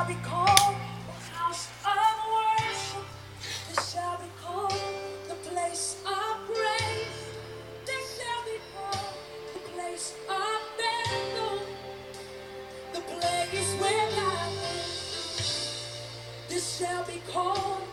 shall be called the house of worship. This shall be called the place of praise. This shall be called the place of battle. The place where God. This shall be called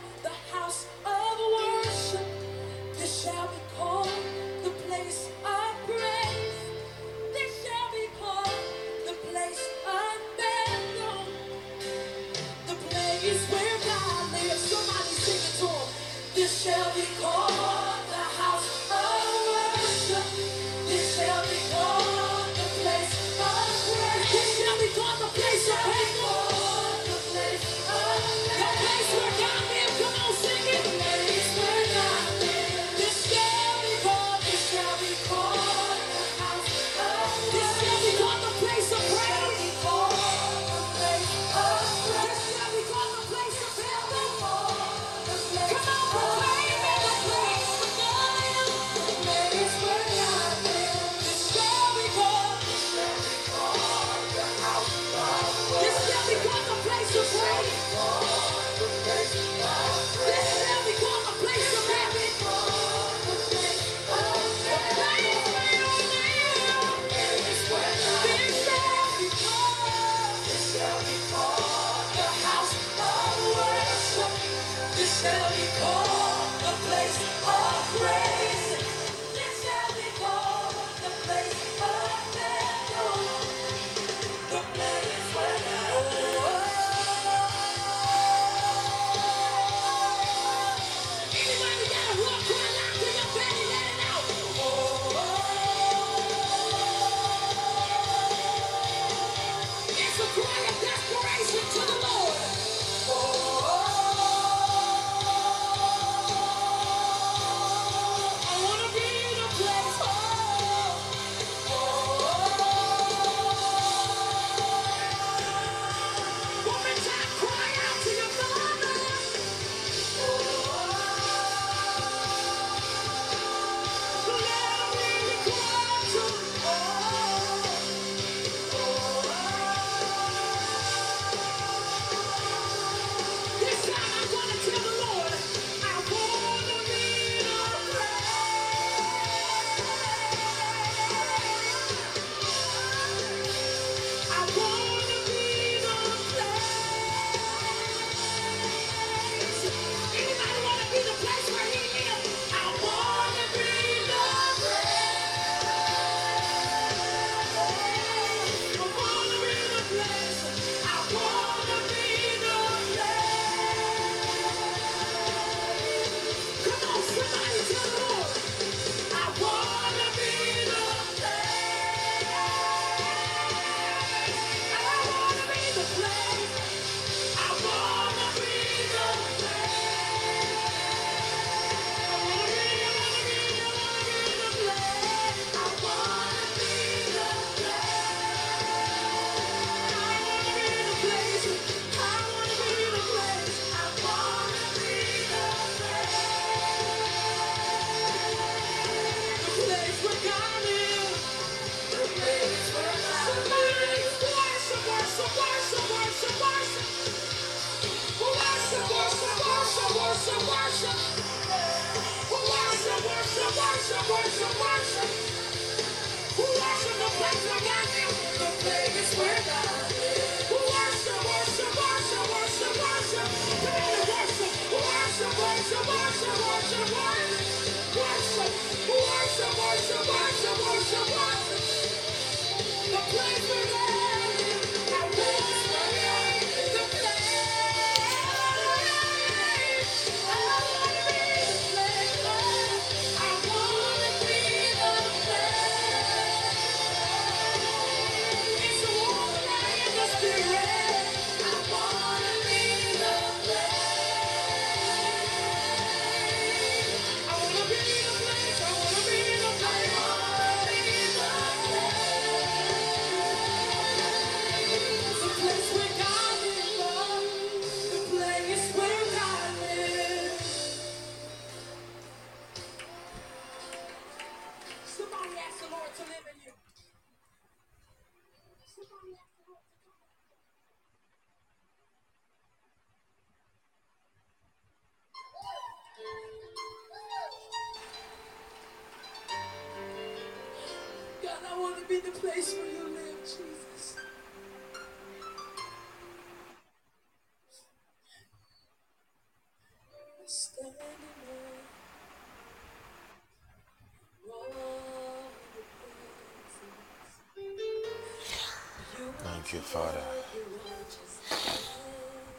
Thank you, Father.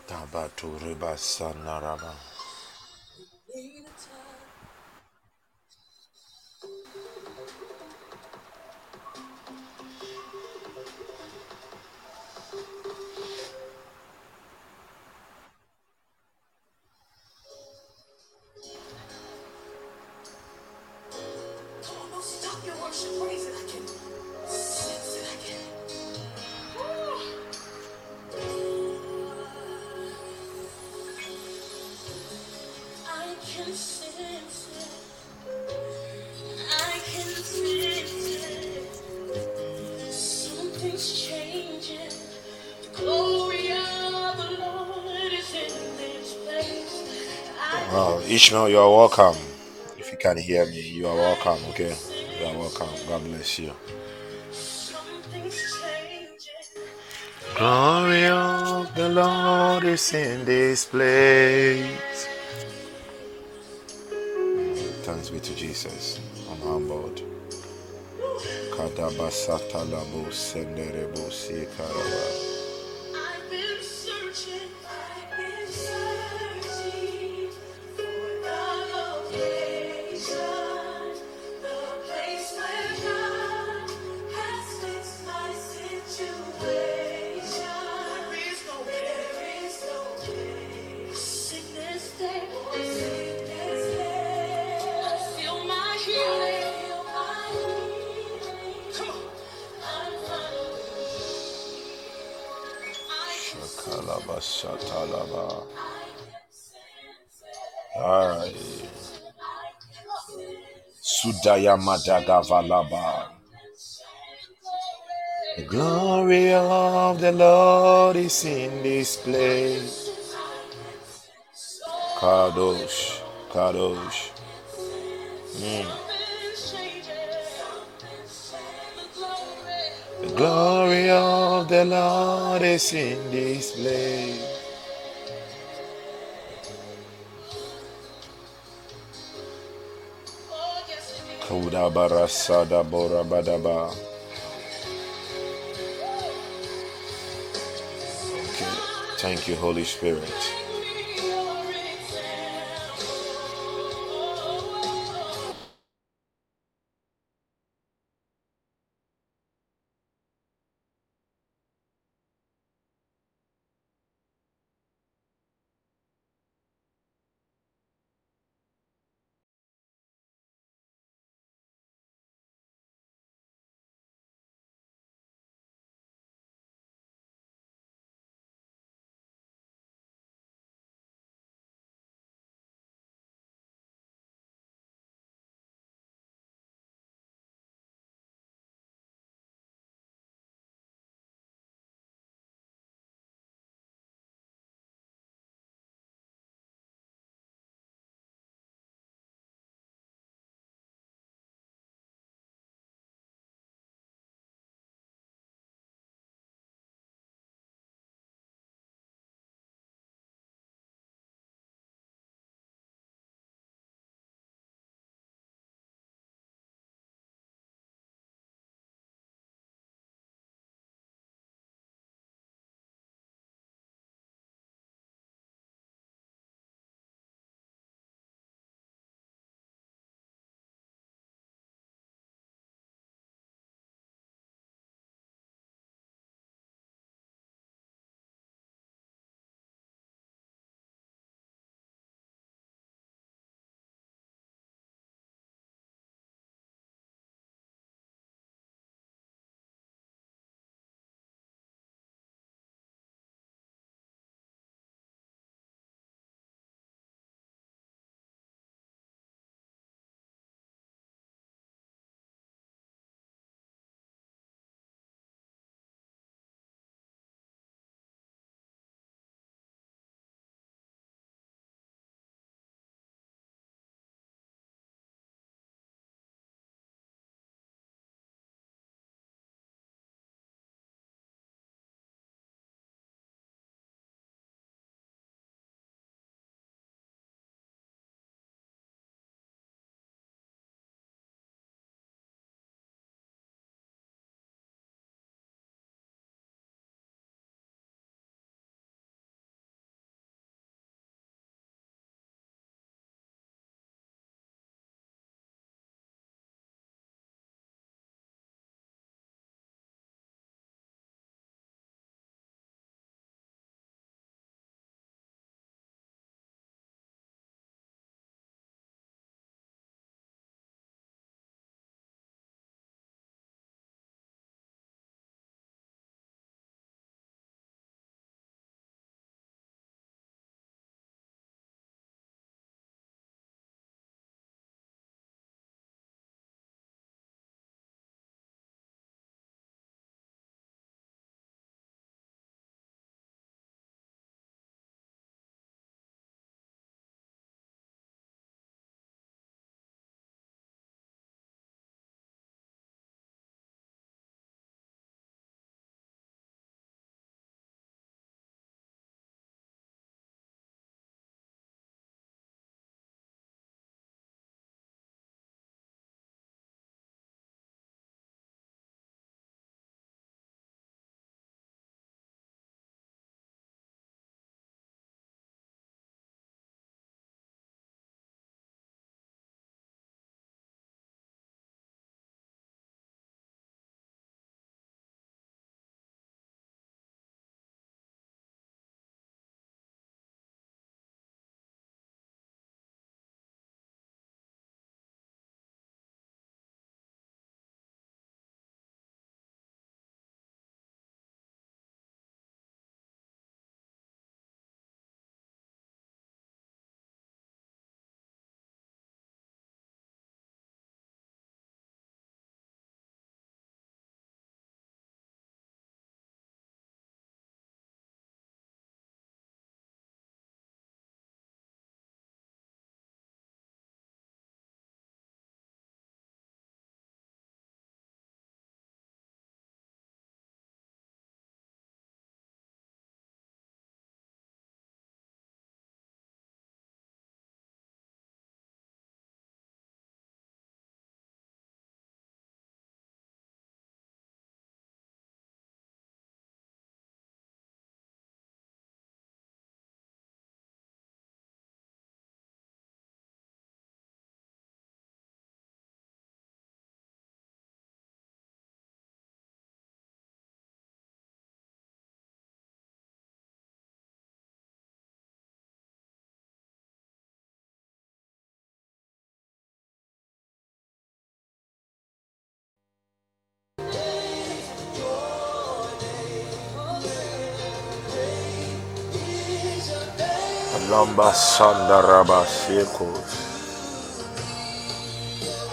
Tabatu riba sanaraba. Ishmael, you are welcome. If you can hear me, you are welcome, okay? You are welcome. God bless you. Glory of the Lord is in this place. Thanks be to Jesus. I'm humbled. Kadabasata labo senderebo sikaraba. The glory of the Lord is in this place. Kadosh, Kadosh. Mm. The glory of the Lord is in this place. Thank you, Holy Spirit.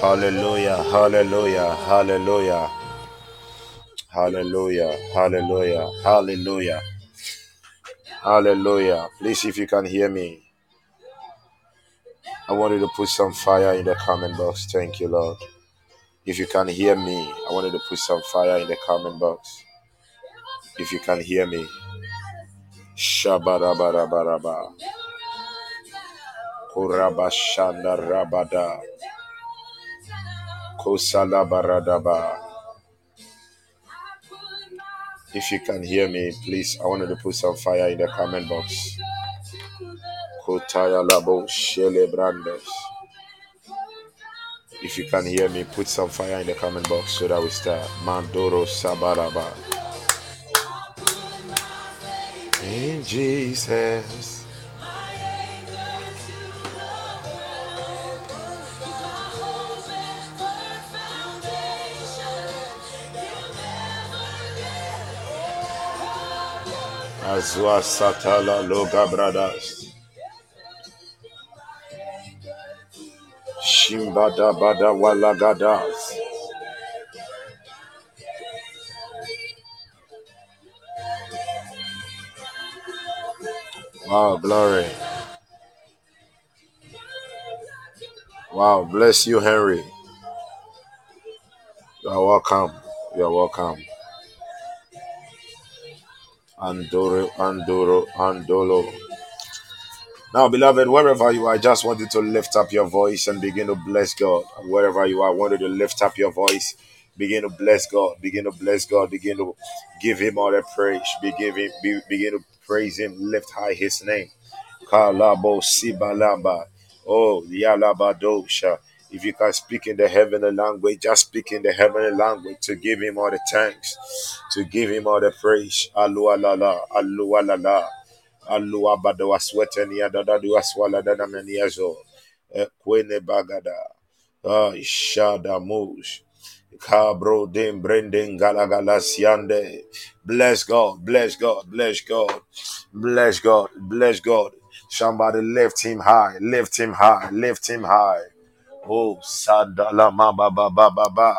Hallelujah, hallelujah, hallelujah, hallelujah, hallelujah, hallelujah, hallelujah. Please, if you can hear me, I want you to put some fire in the comment box. Thank you, Lord. If you can hear me, I want you to put some fire in the comment box. If you can hear me, Shabarabaraba, Kurabashanda Rabada, Kosalabaradaba. If you can hear me, please, I wanted to put some fire in the comment box. Kotaya Labo Shele. If you can hear me, put some fire in the comment box so that we start. Mandoro Sabaraba. In Jesus. Azua Satala Loga Bradas. Shimbada Bada Walagadas. Wow, glory. Wow, bless you, Henry. You are welcome. You are welcome. Andoro, Andoro, Andolo. Now, beloved, wherever you are, I just wanted to lift up your voice and begin to bless God. Wherever you are, I wanted to lift up your voice, begin to bless God, begin to bless God, begin to give Him all the praise, begin, be, begin to praise Him, lift high His name. Kalabo Sibalamba. Oh, Yalabadosha. If you can speak in the heavenly language, just speak in the heavenly language to give him all the thanks, to give him all the praise. Alua la la, alua la la, alua badawa sweaten ya dada dua swala dada meniazo. Kwene bagada. Ah, shada mush. Cabro dim brending galagalasiande. Bless God, bless God, bless God, bless God, bless God. Somebody lift him high, lift him high, lift him high. Oh, sadala ma ba ba ba ba ba.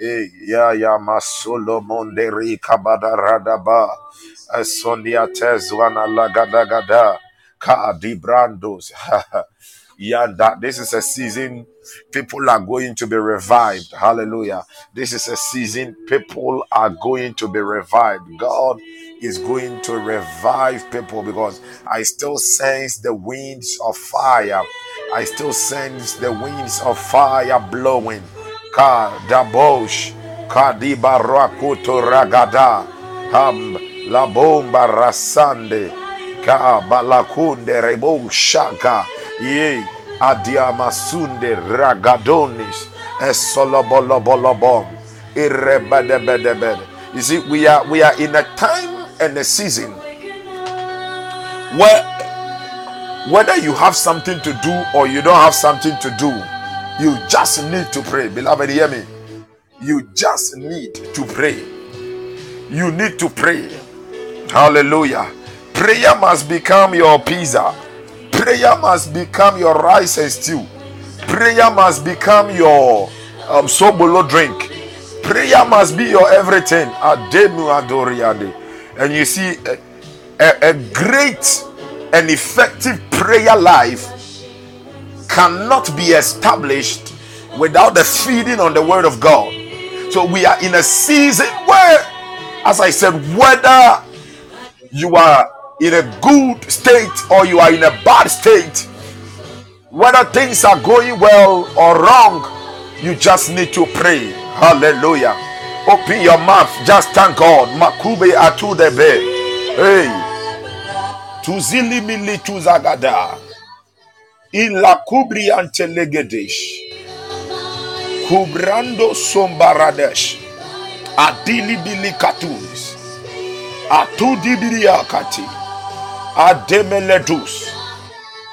Eh, ya ya masolo monderi kabada radaba. Esondia tezwana lagada gada. Ka di brandos. Yeah, that this is a season people are going to be revived. Hallelujah. This is a season people are going to be revived. God is going to revive people because I still sense the winds of fire. I still sense the winds of fire blowing. Ka dabosh kadiba rakuto ragada ham la bomba rasande ka balakunde rebo shaka ye adiamasunde ragadonis esolobolobolobo irebedebedebede you see we are we are in a time and a season where whether you have something to do or you don't have something to do you just need to pray. Beloved hear me. You just need to pray. You need to pray. Hallelujah. Prayer must become your pizza. Prayer must become your rice and stew. Prayer must become your um, sobolo drink. Prayer must be your everything. And you see a, a, a great and effective prayer life cannot be established without the feeding on the word of God. So we are in a season where, as I said, whether you are in a good state or you are in a bad state, whether things are going well or wrong, you just need to pray. Hallelujah. Open your mouth, just thank God. Makube atu debe. Hey. Tuzili mili tuzagada. Ila kubri antelegedesh. Kubrando sombaradesh. Adili bili katus. Atudi biliakati. Ademeledus.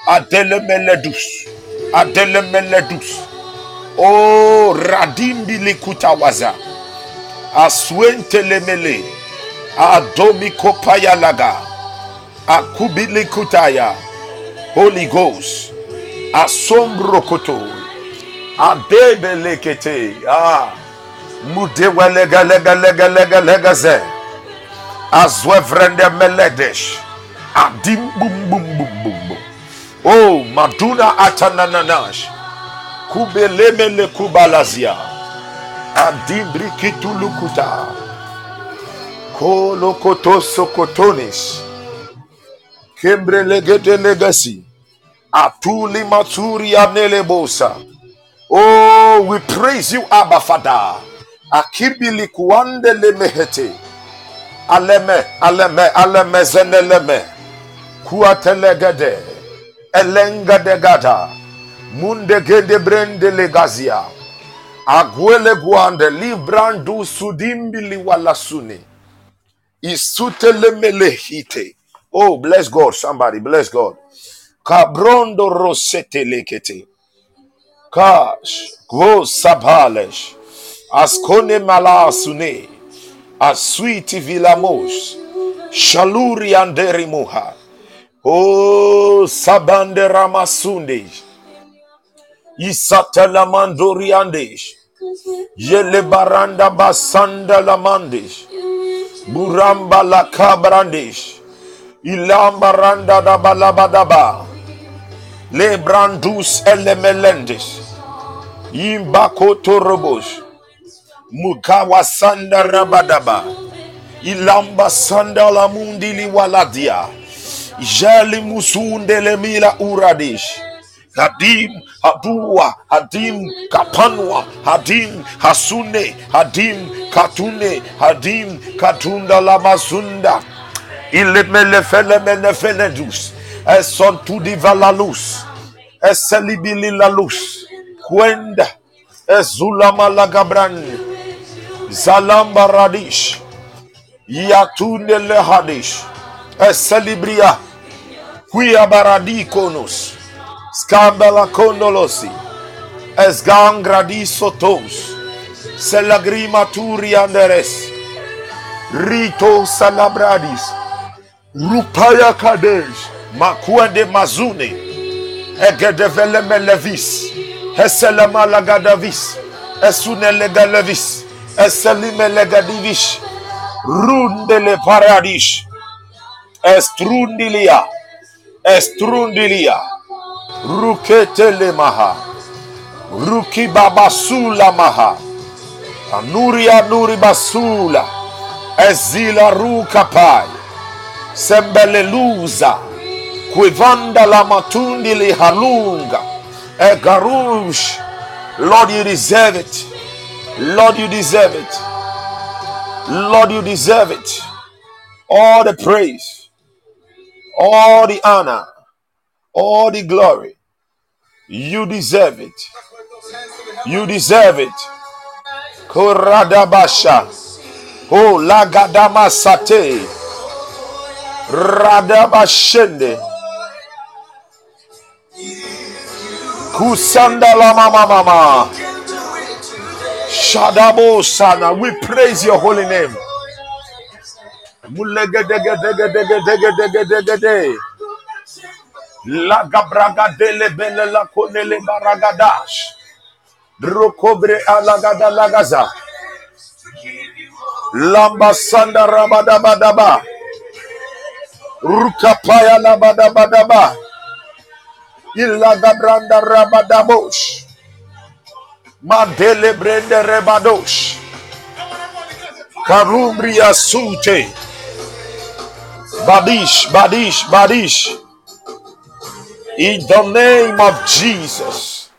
Adelemeledus. Adelemeledus. Oh, radimbili kutawaza. Aswentelemele. Adomiko payalaga. Akubili kutaya. Holy Ghost. Asombro koto. Adebelekete. Ah. Mudewelega lega lega lega lega ze. Azwevrende meledesh. Adim bum bum bum bum bum. Oh, Maduna atanananash. Kubelemele kubalazia. Adim brikitulukuta. Kolokoto sokotonis. Kembre legete legacy. Atuli maturi anelebosa. Oh, we praise you, Abba Father. Akibili kuande lemehete. Aleme, aleme, aleme zeneleme. Kuatelegede. Elenga de gada. Munde gede brende legazia. Aguele guande librandu sudimbili walasuni. Isutele melehite. Oh, bless God, somebody, bless God. Cabrondo rosete lekete. Kash, go sabalesh. Ascone malasune. Aswiti vilamos. Shaluri anderimuha. Oh, sabande ramasunde. Isatela mandoriandesh. Yele baranda basanda lamandesh. Buramba la kabrandesh. Ilamba randa da balabadaba. Le brandus elemelendes. Imbako torobos. Mukawa sanda rabadaba. Ilamba sanda la mundili waladia. Jali musunde le mila uradish. Hadim, Hadua, Hadim, Kapanwa, Hadim, Hasune, Hadim, Katune, Hadim, Katunda Lamasunda, Ilemele Felemene Fenedus, Eson Tudi Valalus, Eselibili Lalus, Kwenda, Ezulama Lagabran, Zalamba Radish, Yatunde Lehadish, Eselibria, Quia Baradikonos, Scambala Condolosi, Esgangradiso tos, Selagrima Turi Anderes, Rito Salabradis, Rupaya Kadesh, Makuande Mazune, Egedevele Melevis, Heselema Lagadavis, Esune Legalevis, Eselime Legadivish, Rundele Paradish, Estrundilia, Estrundilia, Ruketele Maha, Ruki Babasula Maha, Anuria Nuri Basula, Ezila Rukapai, Sembeleluza, Quivanda la Matundi li Halunga, Egarush, Lord, you deserve it. Lord, you deserve it. Lord, you deserve it. All the praise, all the honor, all the glory. You deserve it. You deserve it. Koradabasha. Oh, lagadama sate. Radabashende. Kusanda la mama mama. Shadabo sana. We praise your holy name. Mulegedegedegedegedegedegede. Lagabraga dele bele la konele baragadash. Drokobre alagada lagaza. Lamba sanda rabadabadaba. Rukapaya labadabadaba. Ilagabranda rabadabosh. Madele brende rebadosh. Karumbria sute. Badish, badish, badish. In the name of Jesus.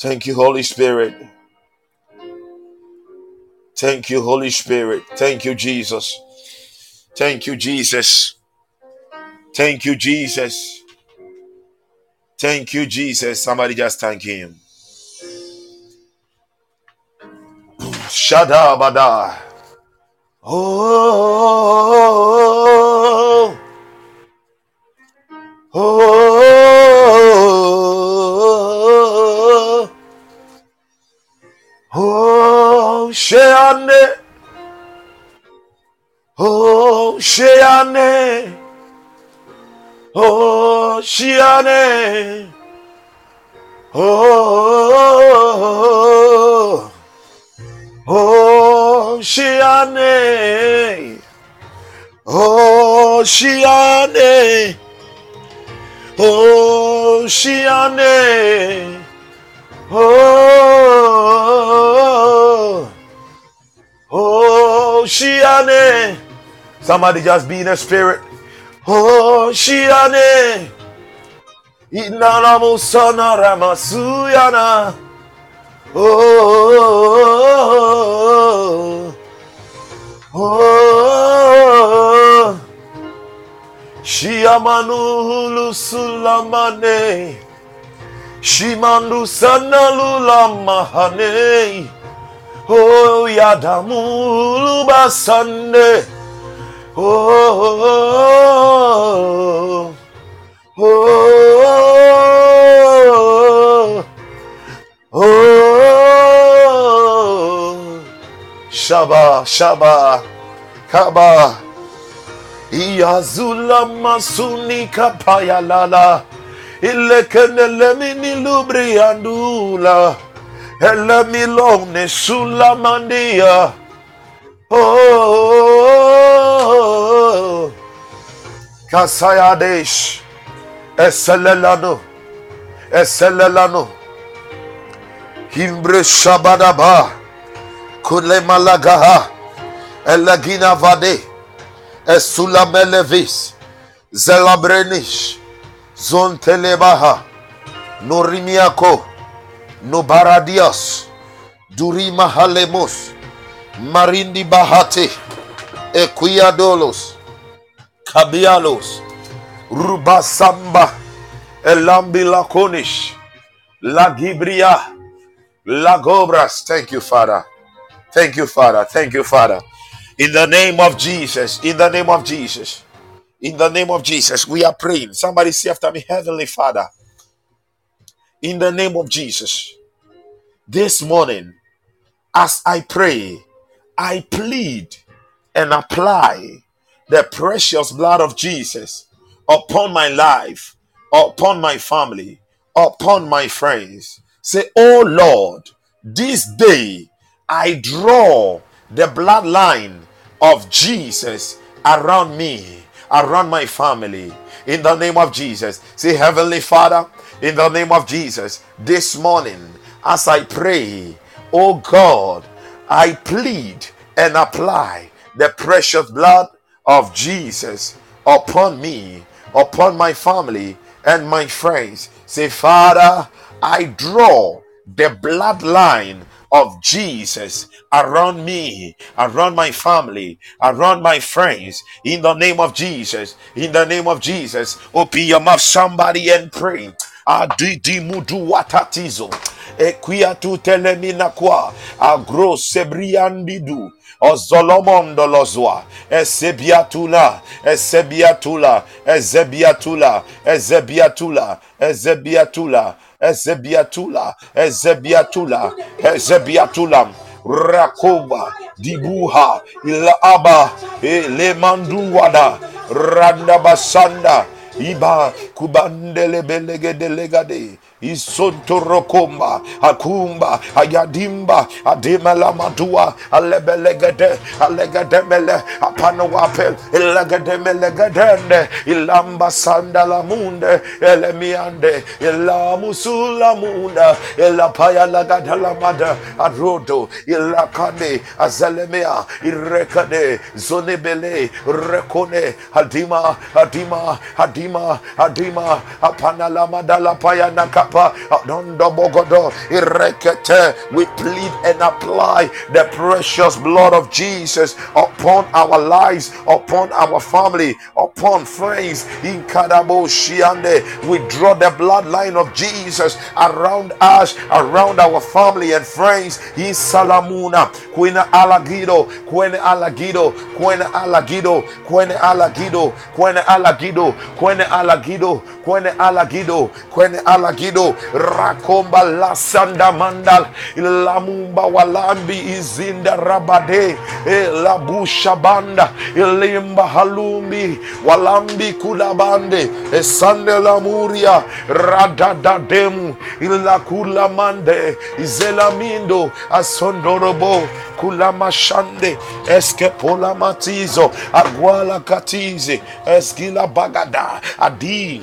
Thank you, Holy Spirit. Thank you, Holy Spirit. Thank you, Jesus. Thank you, Jesus. Thank you, Jesus. Thank you, Jesus. Somebody just thank him. Shadabada. Oh, oh, oh. Oh. Oh, Oceane, Oceane, oh, Oceane, Oceane, Oceane, oh, oh, oh, oh, oh, oh, oh, Oceane. Oh, oh. Somebody just be in the spirit. Oh, Shiane. Inana musana ramasuyana. Oh oh, oh, oh, Shiamanu sulamane. Shimandu sanalula mahane. Oh, yadamulu basande. Oh, oh, oh, Shaba, Shaba, Kaba, Iyazula masuni kapaya lala, Ilekenele mini lubri andula, Ele milone sulamandia, Oh, Kasayadesh, Eselelano, Eselelano, Himbre Shabadaba, Kule Malagaha, Elagina Vade, Esulamelevis, Zelabrenish, Zontelebaha, Norimiako, Nobaradias, Durima Halemos, Marindi Bahate, Equiadolos, Cabialos, Rubasamba, Elambi Laconish, La Gibria, La Gobras. Thank you, Father. Thank you, Father. Thank you, Father. In the name of Jesus, in the name of Jesus, in the name of Jesus, we are praying. Somebody say after me, Heavenly Father, in the name of Jesus, this morning, as I pray, I plead and apply the precious blood of Jesus upon my life, upon my family, upon my friends. Say, Oh Lord, this day I draw the bloodline of Jesus around me, around my family. In the name of Jesus. Say, Heavenly Father, in the name of Jesus, this morning, as I pray, oh God, I plead and apply the precious blood of Jesus upon me, upon my family, and my friends. Say, Father, I draw the bloodline of Jesus around me, around my family, around my friends. In the name of Jesus, in the name of Jesus, open your mouth, somebody, and pray. Adidi mudu watatizo. Equia tu telemina qua. Agro sebriandidu. Ozolomondo lozwa. Esebiatula. Esebiatula. Ezebiatula. Ezebiatula. Ezebiatula. Ezebiatula. Ezebiatula. Ezebiatula. Rakoba. Dibuha. Ilaba. Elemanduwada. Randabasanda. Iba kubandele belegede legade. Isontorokomba, Akumba, Ayadimba, Adimela Madua, Alebelegade, Alegademele, Apanawape, Ilagademelegadende, Ilamba Sandala Munde, Elemiande, Ilamusula Munda, Ilapaya Lagadala Mada, Arodo, Ilakane, Azalemea, Irekade, Zonebele, Rekone, Adima, Adima, Adima, Adima, Apanala We plead and apply the precious blood of Jesus upon our lives, upon our family, upon friends. In Kadabo Shiande, we draw the bloodline of Jesus around us, around our family and friends. In Salamuna, Quena Alagido, Quena Alagido, Quena Alagido, Quena Alagido, Quena Alagido, Quena Alagido, Quena Alagido, Quena Alagido. Indo Rakomba La Sanda Mandal Lamumba Walambi Izinda Rabade Labusha Banda Ilimba Halumbi Walambi Kulabande Esande Lamuria Radadademu Ilakula Mande Izelamindo Asondorobo Kulamashande Eskepola Matizo Aguala Katize Eskila Bagada Adi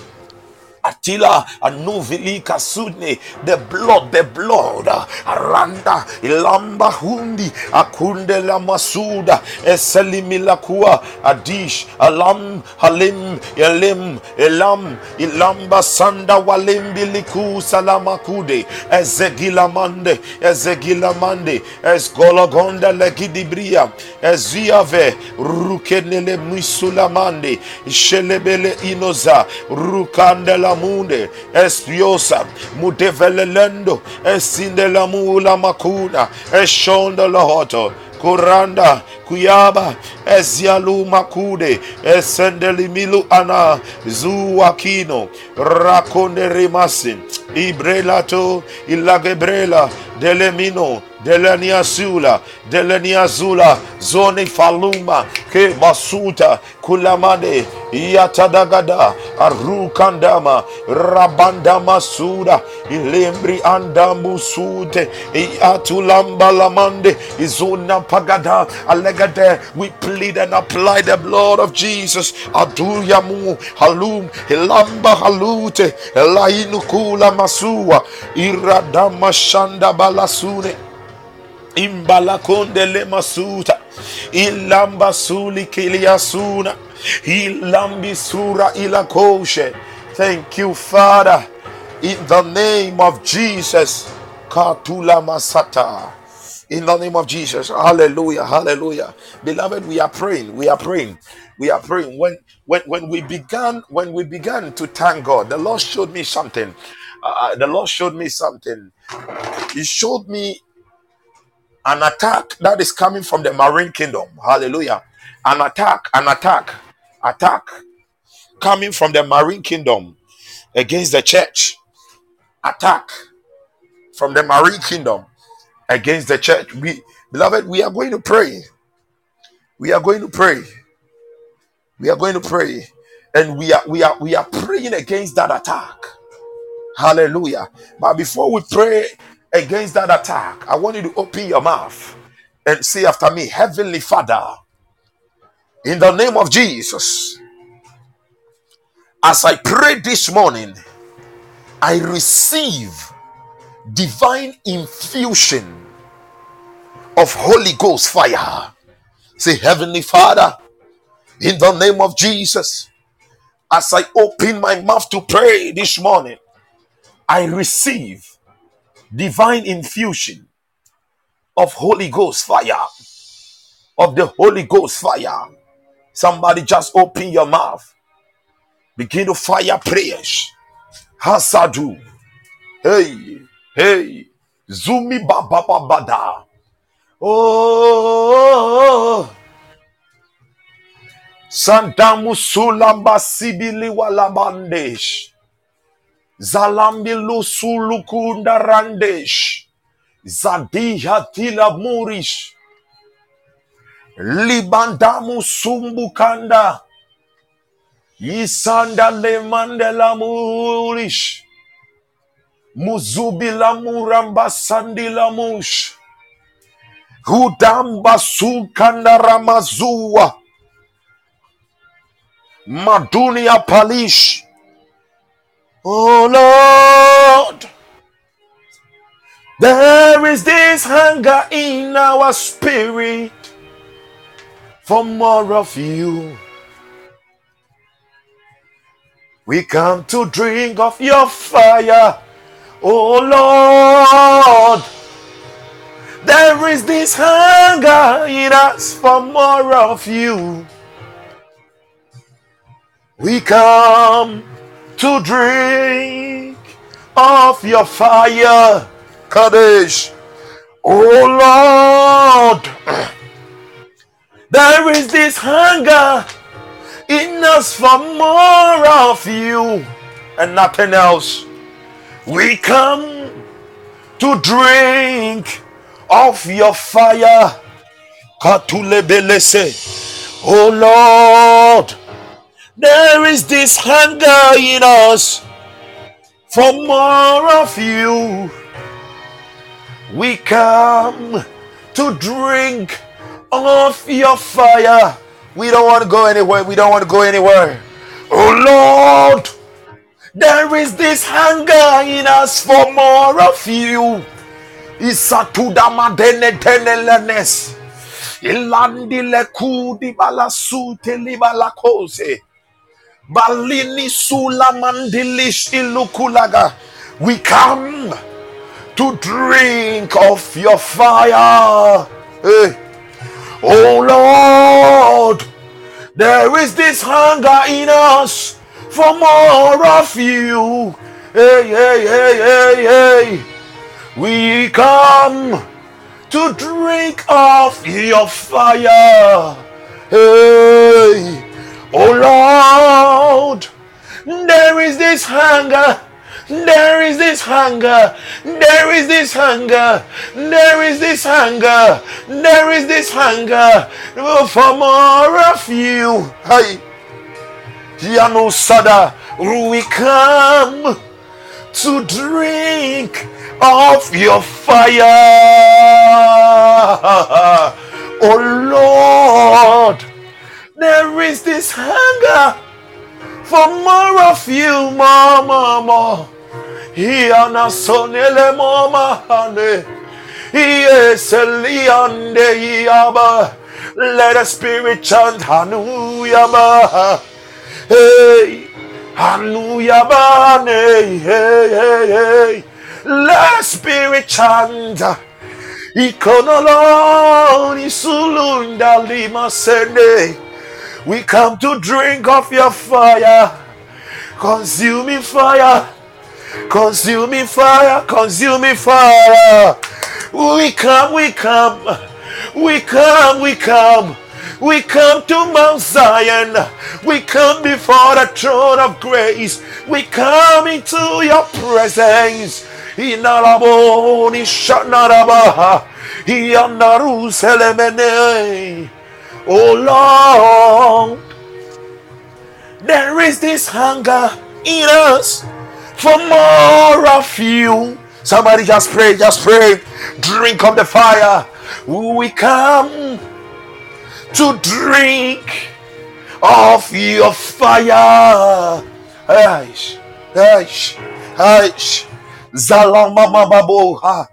Attila Anuvili Kasudne, the blood, the blood, Aranda, Ilamba Hundi, Akunde la Masuda, Eselimilakua, Adish, Alam, Halim, Elim, Elam, Ilamba Sanda Walimbi Liku Salamakude, Ezegilamande, Ezegilamande, Esgologonda Legidibria, Eziave, Rukenele Misulamande, Shelebele Inoza, Rukandela la munde espiosa mudevelelendo esinde la mula makuna eshonda la kuranda kuyaba ezialu makude milu ana zuwakino rakonde rimasin ibrelato ilagebrela delemino deleniasula deleniazula zone faluma ke masuta kulamade yatadagada arukandama rabandama suda ilembri andamu sute iatulamba lamande izuna pagada alegade we plead and apply the blood of Jesus. Aduyamu halum hilamba halute elainukula masua iradama shanda balasune imbalakonde le masuta ilamba suli kiliasuna ilambi sura ilakoshe thank you father. In the name of jesus. Katula masata. In the name of jesus. Hallelujah hallelujah. Beloved we are praying we are praying we are praying. When when when we began when we began to thank god the lord showed me something. Uh, the lord showed me something. He showed me an attack that is coming from the marine kingdom. Hallelujah. An attack, an attack, attack coming from the marine kingdom against the church. Attack from the marine kingdom against the church. We, beloved, we are going to pray. We are going to pray. We are going to pray. And we are we are we are praying against that attack. Hallelujah. But before we pray against that attack, I want you to open your mouth and say after me, Heavenly Father, in the name of Jesus, as I pray this morning, I receive divine infusion of Holy Ghost fire. Say, Heavenly Father, in the name of Jesus, as I open my mouth to pray this morning, I receive divine infusion of Holy Ghost fire, of the Holy Ghost fire. Somebody just open your mouth, begin to fire prayers. Hasadu, hey, hey, Zumi Baba Bada. Oh, Sandamu Sulamba Sibili Walabandesh. Zalambilu sulukunda randesh. Zadiha tila murish. Libandamu sumbukanda. Isanda lemandela murish. Muzubila muramba sandila mush. Hudamba sukanda ramazua. Madunia palish. Oh Lord, there is this hunger in our spirit for more of you. We come to drink of your fire, oh Lord. There is this hunger in us for more of you. We come to drink of your fire, Kadesh. Oh Lord, there is this hunger in us for more of you and nothing else. We come to drink of your fire. Oh Lord, there is this hunger in us for more of you. We come to drink of your fire. We don't want to go anywhere. We don't want to go anywhere. Oh Lord, there is this hunger in us for more of you. Isatuda madene tenelenes. Ilandi lekudi balasute libalakose. Balini sula mandilish ilukulaga. We come to drink of your fire. Hey. Oh Lord, there is this hunger in us for more of you. Hey, hey, hey, hey, hey. We come to drink of your fire. Hey, oh Lord, there is this hunger there is this hunger. There is this hunger. There is this hunger. There is this hunger for more of you. Yano Sada, we come to drink of your fire. Oh Lord, there is this hunger for more of you, more, more, more. Iana sonele mama hane. Yes, liande yaba. Let the spirit chant hallelujah. Hey, hallelujah. Hey, hey, hey. Let the spirit chant. Ikonoloni sulunda lima sende. We come to drink of your fire, consuming fire Consuming fire, consuming fire. We come, we come, we come, we come. We come to Mount Zion. We come before the throne of grace. We come into your presence. Inalaboni shanarabaha. Ianaruselemene. Oh Lord, there is this hunger in us for more of you. Somebody just pray, just pray. Drink of the fire. We come to drink of your fire. Aish, aish, aish. Zalamama baboha.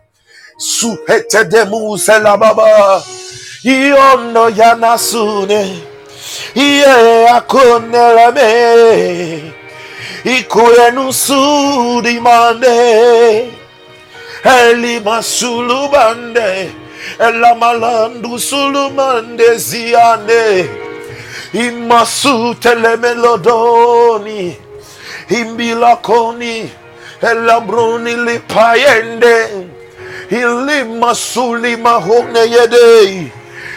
Suhete demu selababa. Iono yanasune. Ie akonerame. Ikuenusudi mande. Elima sulubande. Elamalandu sulumande ziande. Imasutele melodoni. Imbilakoni. Elabroni lipayende. Ilima sulima honeyede.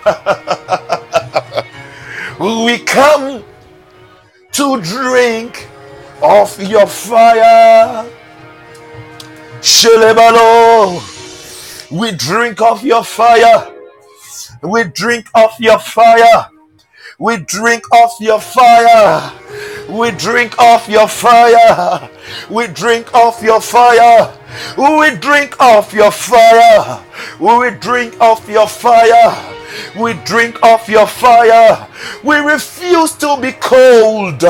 we come to drink of your fire. Shelebalo, we drink of your fire. We drink of your fire. We drink of your fire. We drink of your fire. We drink of your fire. We drink of your fire. We drink of your fire. We drink of your fire. We refuse to be cold.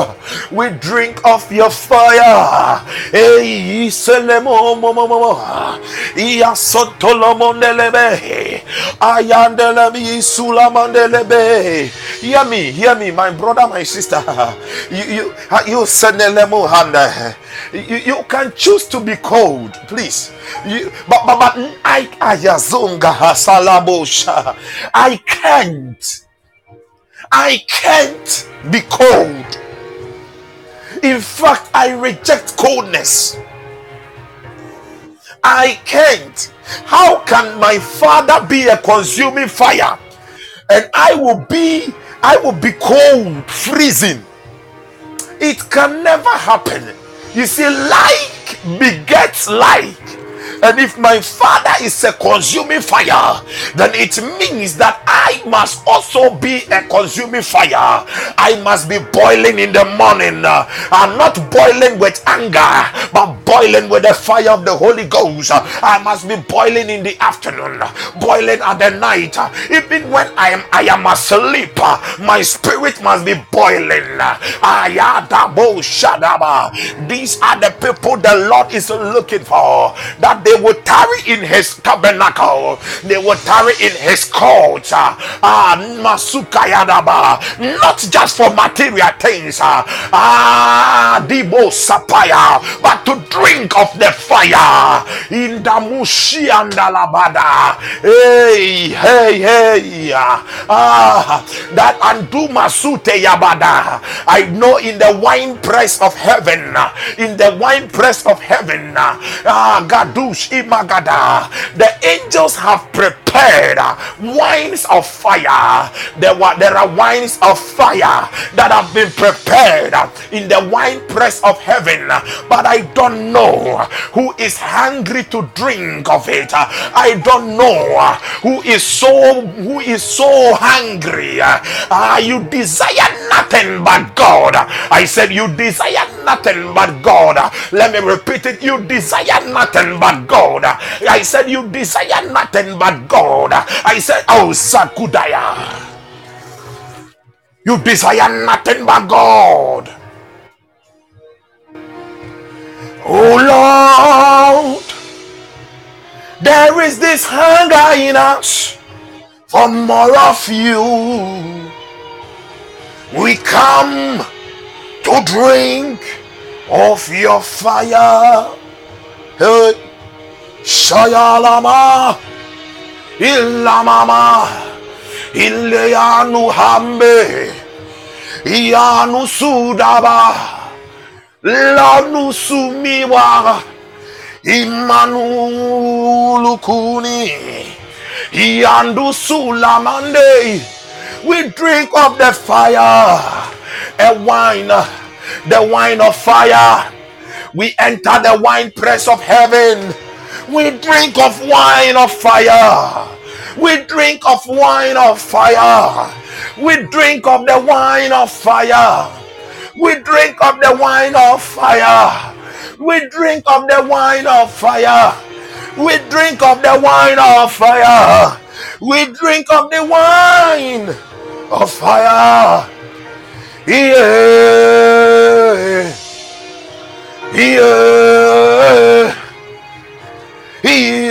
We drink of your fire. Hear me, hear me, my brother, my sister. You you you hande. Eh. You, you can choose to be cold, please. You, but but but I. I can't. I can't be cold. In fact, I reject coldness. I can't. How can my father be a consuming fire and I will be I will be cold, freezing? It can never happen. You see, like begets like. And if my father is a consuming fire, then it means that I must also be a consuming fire. I must be boiling in the morning. I'm not boiling with anger, but boiling with the fire of the Holy Ghost. I must be boiling in the afternoon, boiling at the night. Even when I am I am asleep, my spirit must be boiling. These are the people the Lord is looking for. That they will tarry in his tabernacle, they will tarry in his court. Ah, not just for material things, Sapaya, but to drink of the fire. In the Mushi and Alabada. Hey, hey, hey, ah, that Anduma Sute Yabada. I know in the wine press of heaven, in the wine press of heaven, ah, Imagada, the angels have prepared uh, wines of fire. There were there are wines of fire that have been prepared uh, in the wine press of heaven, but I don't know who is hungry to drink of it. I don't know uh, who is so who is so hungry. Ah, you desire nothing but God. I said you desire nothing but God. Let me repeat it. You desire nothing but God. I said you desire nothing but God. I said, Oh Zakudaya. You desire nothing but God. Oh Lord, there is this hunger in us for more of you. We come to drink of your fire. Hey, Shayalama, Ilamama, Ileanu Hambe, Ianu Sudaba. Lanu sumiwa Imanu lukuni Yandu sulamande We drink of the fire A wine The wine of fire We enter the wine press of heaven We drink of wine of fire We drink of wine of fire We drink of the wine of fire we drink of the wine of fire. We drink of the wine of fire. We drink of the wine of fire. We drink of the wine of fire. Yeah. Yeah. Yeah.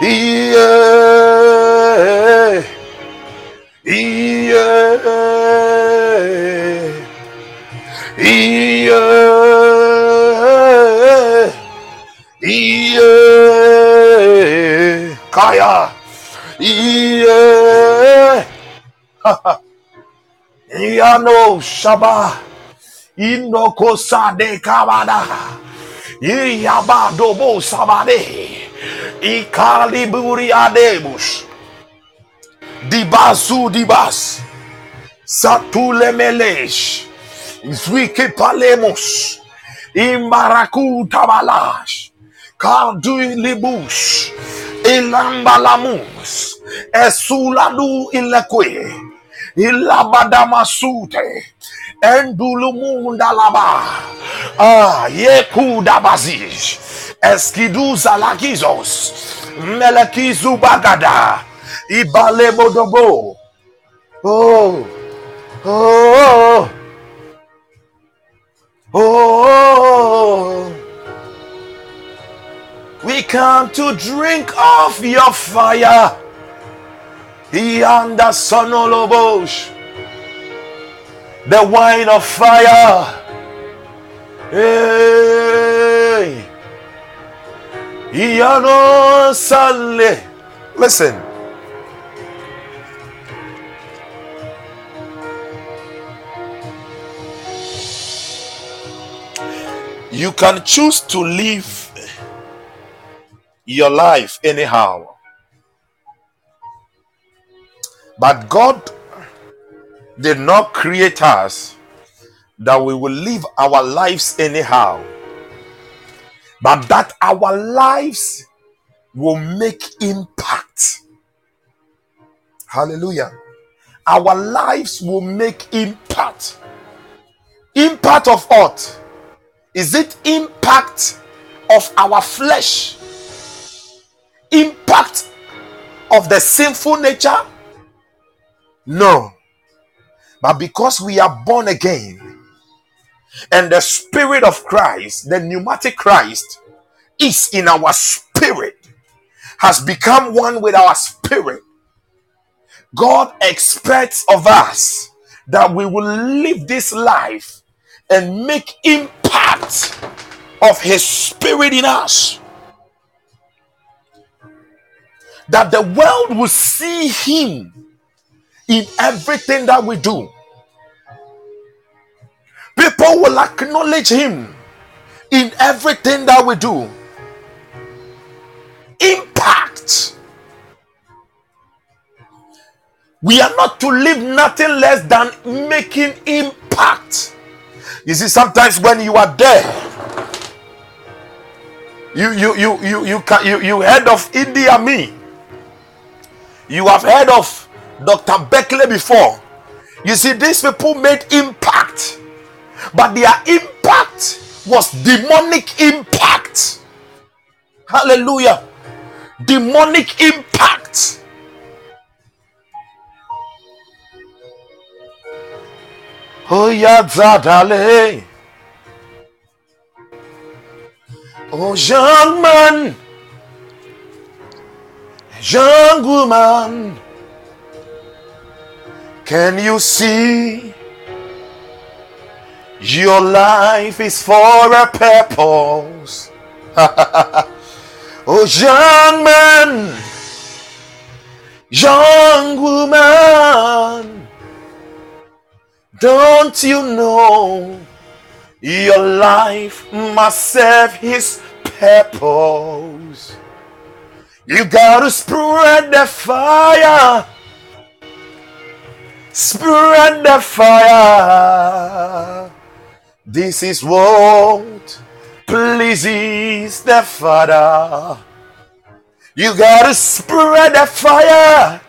Yeah. Yeah. Yeah. Yeah. Kaya. Yeah. Yano Shaba. Inoko Sade Kabada. Iyaba Dobo Sabade. Ikaliburi Adebus. Dibasu Dibas. Satule Melesh. Zwike Palemos. Imbaraku Tabalash. Kardui Libush. Ilambalamus. Esuladu Ilekwe. Ilabadamasute. Endulumunda laba. Ah, Yekuda bazish. Eskiduza lagizos. Melekizu bagada. Ibale modobo. Oh. Oh. Oh. We come to drink of your fire. Yanda sonolobosh. the wine of fire. Hey. Iano Sale. Listen. You can choose to live your life anyhow. But God did not create us that we will live our lives anyhow, but that our lives will make impact. Hallelujah. Our lives will make impact. Impact of what? Is it impact of our flesh? Impact of the sinful nature? No. But because we are born again and the Spirit of Christ, the pneumatic Christ, is in our spirit, has become one with our spirit, God expects of us that we will live this life and make impact of His Spirit in us. That the world will see Him in everything that we do. People will acknowledge Him in everything that we do. Impact. We are not to live nothing less than making impact. You see, sometimes when you are there, you you you you you you, you heard of Idi Amin. You have heard of Dr. Beckley before. You see, these people made impact, but their impact was demonic impact. Hallelujah. Demonic impact. Oh, yeah, Zadale. Oh, young man, young woman. Can you see? Your life is for a purpose. oh, young man, young woman, don't you know your life must serve His purpose? You gotta spread the fire Spread the fire. This is what pleases the Father. You gotta spread the fire.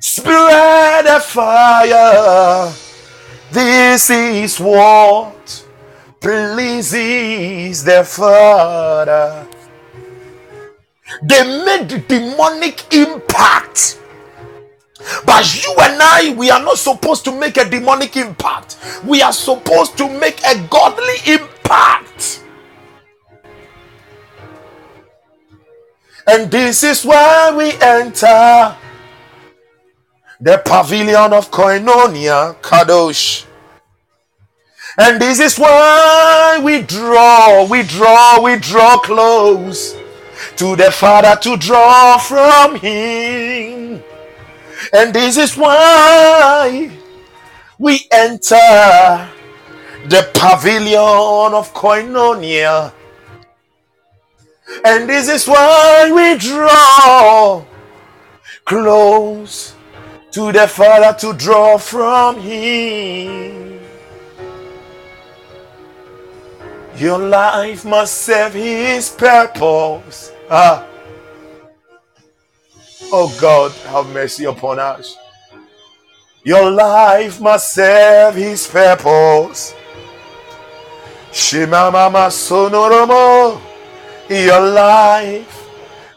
Spread the fire. This is what pleases the Father. They made demonic impact but you and I, we are not supposed to make a demonic impact. We are supposed to make a godly impact. And this is why we enter the pavilion of Koinonia, Kadosh. And this is why we draw, we draw, we draw close to the Father to draw from Him. And this is why we enter the pavilion of Koinonia. And this is why we draw close to the Father to draw from Him. Your life must serve His purpose. Ah. Oh God, have mercy upon us. Your life must serve His purpose. Shema Mama Sonoromo. Your life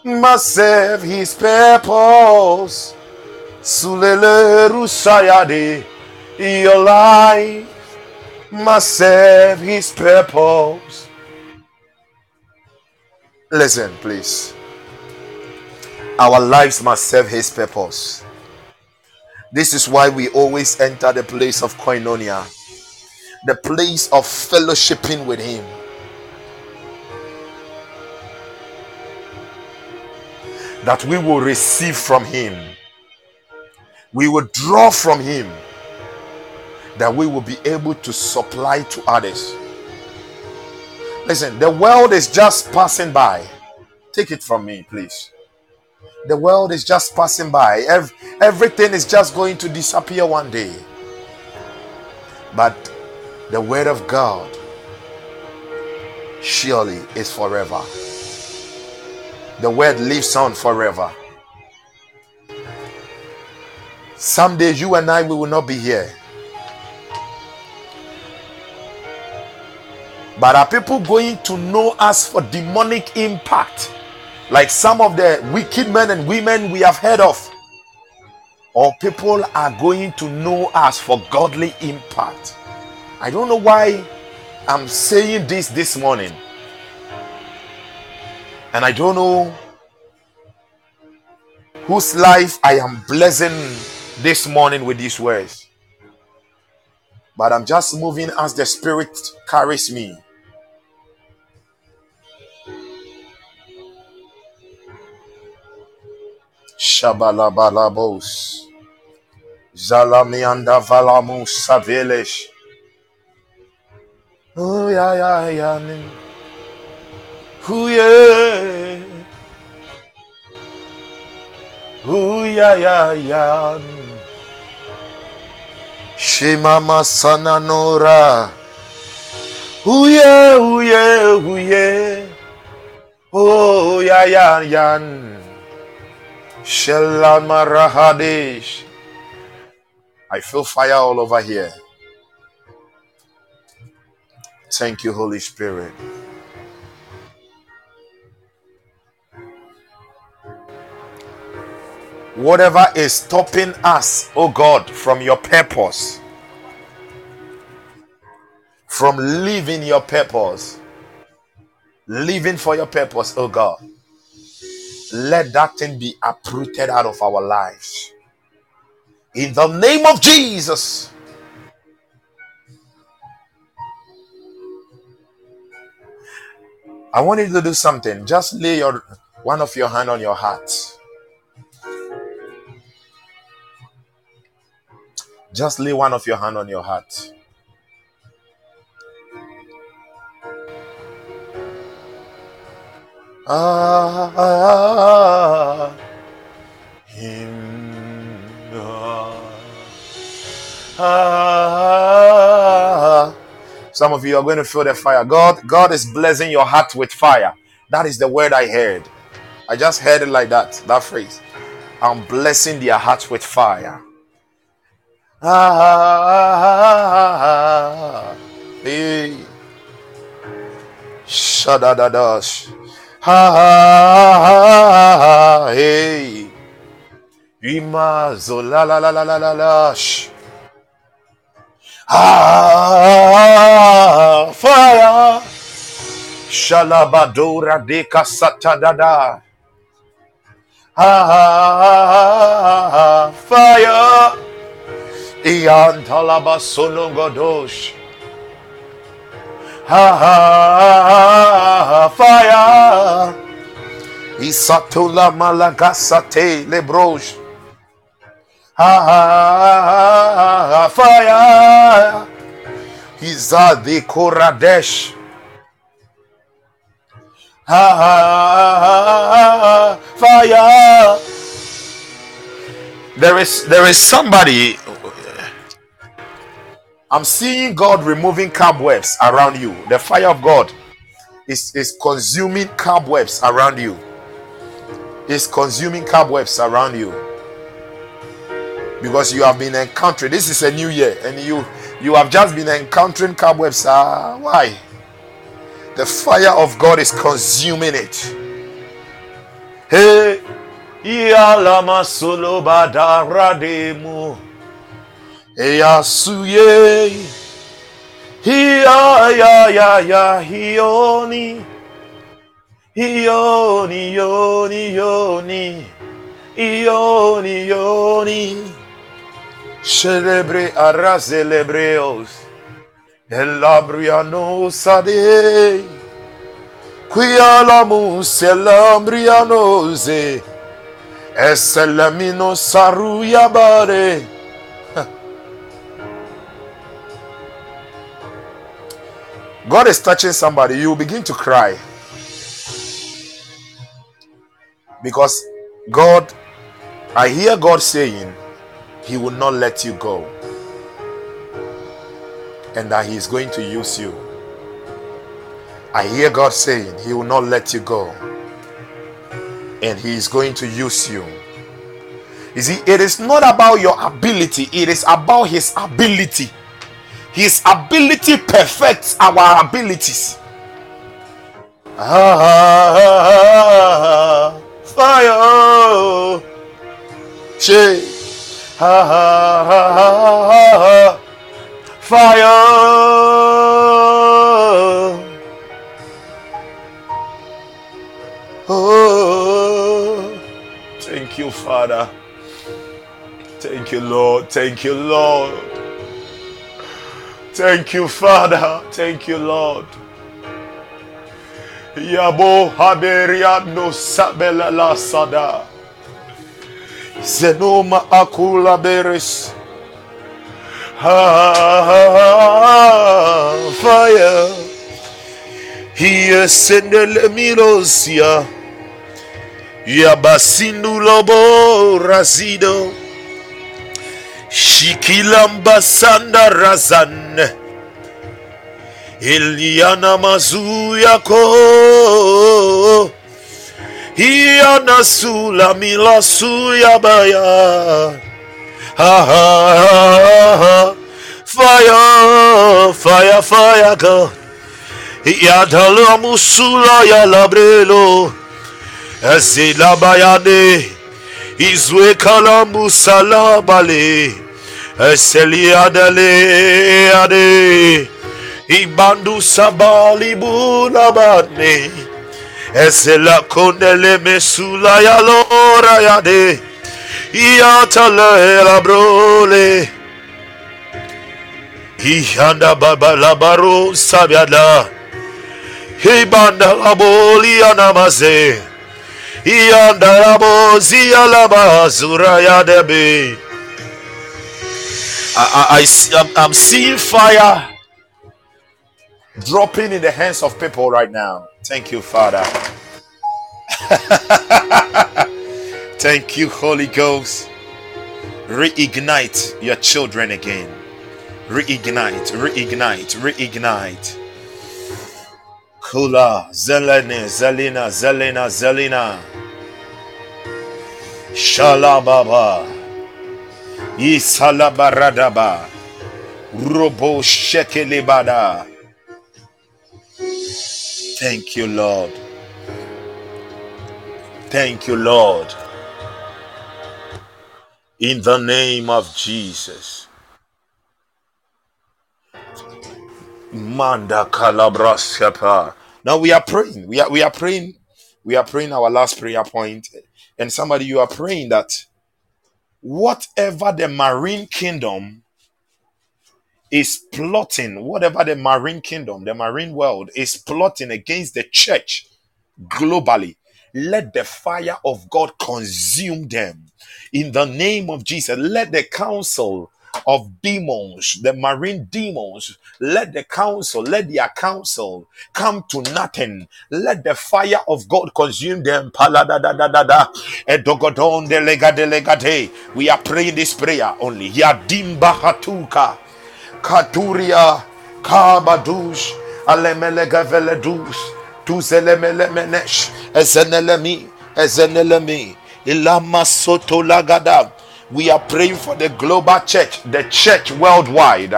must serve His purpose. Sulele Rusayade. Your life must serve His purpose. Listen, please. Our lives must serve His purpose. This is why we always enter the place of koinonia, the place of fellowshipping with Him. That we will receive from Him, we will draw from Him, that we will be able to supply to others. Listen, the world is just passing by. Take it from me, please. The world is just passing by. Ev- everything is just going to disappear one day. But the word of God surely is forever. The word lives on forever. Someday you and I we will not be here. But are people going to know us for demonic impact? Like some of the wicked men and women we have heard of? Or people are going to know us for godly impact? I don't know why I'm saying this this morning. And I don't know whose life I am blessing this morning with these words. But I'm just moving as the Spirit carries me. Shabalabalabos. Zalamianda valamus saveles. Oh yeah yeah yeah. Oh yeah. Oh yeah yeah yeah. Shema masana nora. Oh yeah oh yeah oh yeah. Oh yeah yeah yeah. Shelamarahadish. I feel fire all over here. Thank you, Holy Spirit. Whatever is stopping us, oh God, from your purpose, from living your purpose, living for your purpose, oh God. Let that thing be uprooted out of our lives. In the name of Jesus. I want you to do something. Just lay your one of your hand on your heart. Just lay one of your hand on your heart. Ah, ah, him. Ah, ah. Some of you are going to feel the fire. God, God is blessing your heart with fire. That is the word I heard. I just heard it like that. That phrase. I'm blessing their hearts with fire. Ah, ah, ah, hey. Shadadadash. Ha ha ha hey. Ima zola la la la la la la. Ah fire. Shalabadora de kasata dada. Ah fire. Ian talaba solongodosh. Ha ha fire. Isatula. Ha ha fire. Izadi koradesh. Ha ha fire. There is there is somebody I'm seeing God removing cobwebs around you. The fire of God is, is consuming cobwebs around you. Is consuming cobwebs around you. Because you have been encountering. This is a new year, and you you have just been encountering cobwebs. Ah, why? The fire of God is consuming it. Hey, Yalama solo badarademu. Eyasuye. Hiya ya ya ya hioni. Hioni yoni yoni. Ioni yoni. Celebre ara celebreos. Elabriano sade. Qui alamus elambrianose. Eselamino saruyabare. God is touching somebody, you begin to cry. Because God, I hear God saying, He will not let you go. And that He is going to use you. I hear God saying, He will not let you go. And He is going to use you. You see, it is not about your ability, it is about His ability. His ability perfects our abilities. Ah, fire. Fire. Oh, thank you, Father. Thank you, Lord. Thank you, Lord. Thank you, Father. Thank you, Lord. Yabo haberiano sabela la sada. Zenoma akula beres. Ah, fire. He ascended mirosia. Yabasindu lobo razido. Shikilamba sanda razan Iliana mazuya ko Iana sula mila suya baya. Ha, ha, ha, ha. Fire, fire, fire God. Yadala musula ya labrelo Ezila bayane. Izwe kalamu salabale Eseliadele ade. Ibandu sabali bulabane Esela kondele mesula ya lora yade Iatale la brole. Ihanda baba la baro sabiada. Ibanda la boli anamaze. Ianda la bozi alaba zura ya debe I, I, I, am seeing fire dropping in the hands of people right now. Thank you, Father. Thank you, Holy Ghost. Reignite your children again. Reignite, reignite, reignite. Kula, Zelene, Zelina, Zelina, Zelina. Shalababa. Isalabaradaba. Robo shekelebada. Thank you, Lord. Thank you, Lord. In the name of Jesus. Manda kalabraskapa. Now we are praying. We are we are praying. We are praying our last prayer point. And somebody you are praying that whatever the marine kingdom is plotting, whatever the marine kingdom, the marine world is plotting against the church globally, let the fire of God consume them. In the name of Jesus, let the council of demons, the marine demons, let the council, let their council come to nothing. Let the fire of God consume them. We are praying this prayer only. Katuria kabadush alemelega veledus tuzelemelemenesh ezenelemi ezenelemi ilama soto lagada we are praying for the global church, the church worldwide.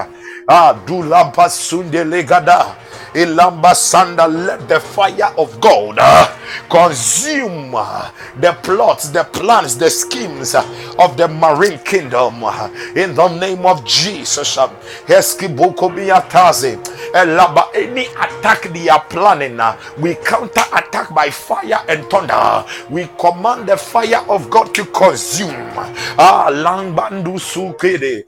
Ah, Dulamba Sunde Legada. Ilamba Sanda, let the fire of God uh, consume uh, the plots, the plans, the schemes uh, of the marine kingdom in the name of Jesus. Biataze, Elaba, any attack they are planning, we counter attack by fire and thunder. We command the fire of God to consume. Ah, Langbandu Sukede,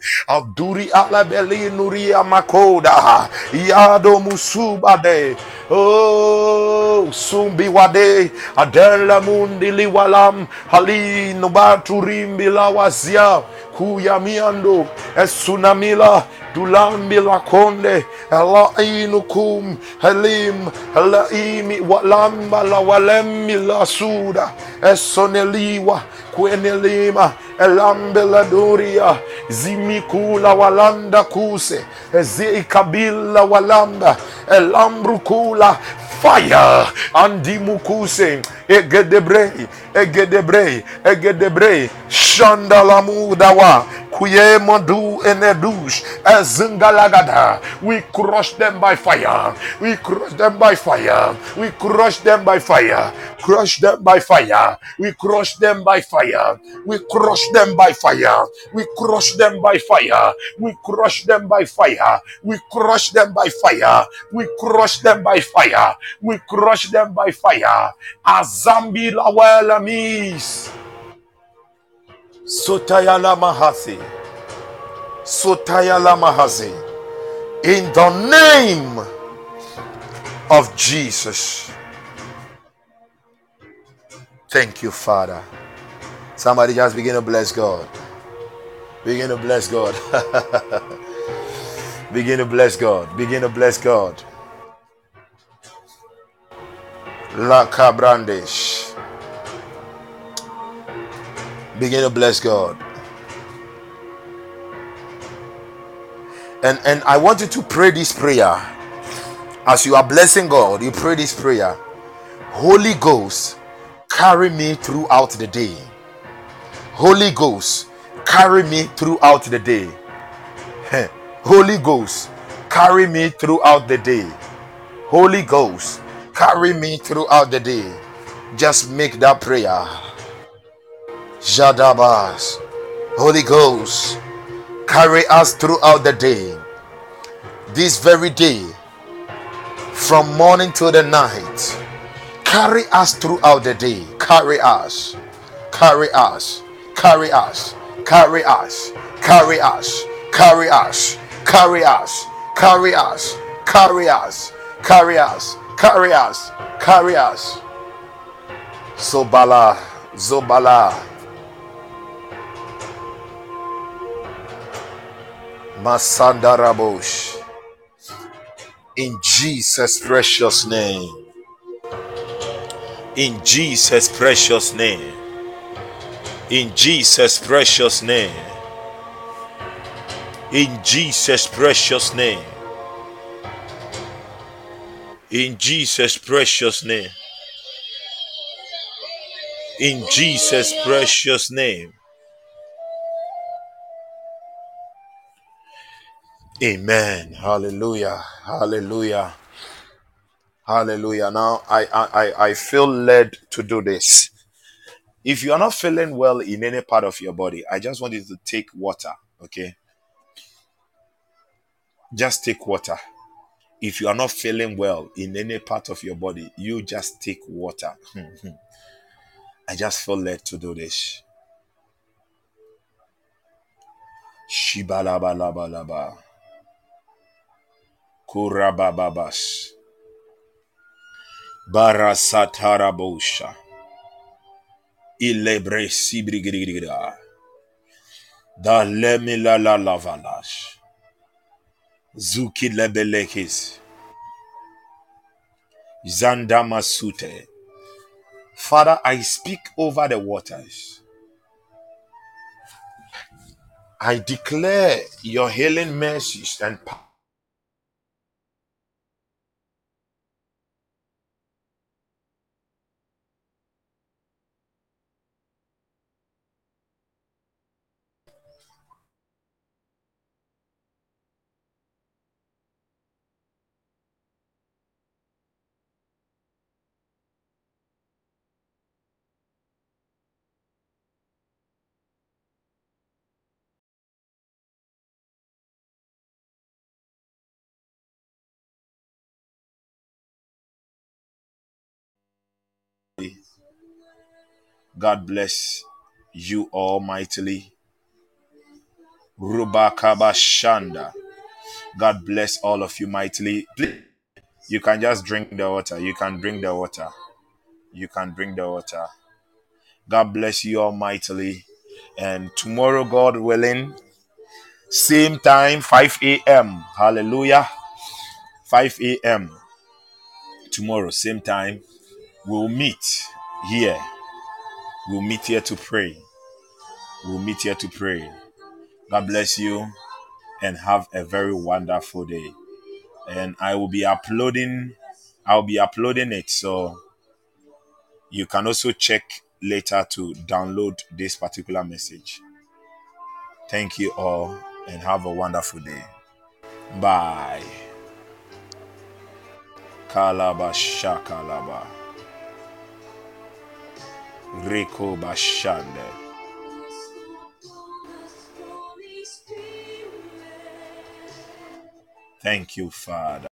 Alabeli Nuria Makoda, Yado Musubade. Oh, Sumbi Wade, Adela Mundi Liwalam, Hali Nubaturim kuya miando esunamila dulambi lakonde elainukum helim helaimi walamba lawalemi lasuda esoneliwa kuenelima elambeladoria zimikula walanda kuse ezikabila walanda elambrukula fire. andi mukuse Egedebre, Egedebre, Egedebre, Shandalamu dawa shandalamudawa kuyemodu enedush ezingalagada we crush them by fire we crush them by fire we crush them by fire crush them by fire we crush them by fire we crush them by fire we crush them by fire we crush them by fire we crush them by fire we crush them by fire we crush them by fire azambi lawela mis sotayala mahasi sotayala mahasi in the name of jesus. Thank you father. Somebody just begin to bless god. Begin to bless god. Begin to bless god. Begin to bless god. La Cabrandish. Begin to bless God. And and I want you to pray this prayer. As you are blessing God, you pray this prayer. Holy Ghost, carry me throughout the day. Holy Ghost, carry me throughout the day. Holy Ghost, carry me throughout the day. Holy Ghost, carry me throughout the day. Just make that prayer. Jadabas. Holy Ghost, carry us throughout the day. This very day, from morning to the night. Carry us throughout the day. Carry us. Carry us. Carry us. Carry us. Carry us. Carry us. Carry us. Carry us. Carry us. Carry us. Carry us. Carry us. Zobala. Zobala. Masandarabosh. In Jesus' precious name. In Jesus' precious name. In Jesus' precious name. In Jesus' precious name. In Jesus' precious name. In Jesus' precious name. Amen. Hallelujah. Hallelujah. Hallelujah. Now I, I I feel led to do this. If you are not feeling well in any part of your body, I just want you to take water. Okay. Just take water. If you are not feeling well in any part of your body, you just take water. Hmm, hmm. I just feel led to do this. Shibalabalabalaba. Kurabababas. Barasatarabosha. Ilebre sibrigirigira. Da lemila la lavalash. Zuki lebelekis. Zandamasute. Father, I speak over the waters. I declare your healing mercies and power God bless you all mightily. Rubakabashanda. God bless all of you mightily. Please, you can just drink the water. You can drink the water. You can drink the water. God bless you all mightily. And tomorrow, God willing, same time, 5 a.m. Hallelujah. 5 a.m. Tomorrow, same time, we'll meet here. We'll meet here to pray. We'll meet here to pray. God bless you and have a very wonderful day. And I will be uploading, I'll be uploading it. So you can also check later to download this particular message. Thank you all and have a wonderful day. Bye. Kalaba. Reko bashande. Thank you, Father.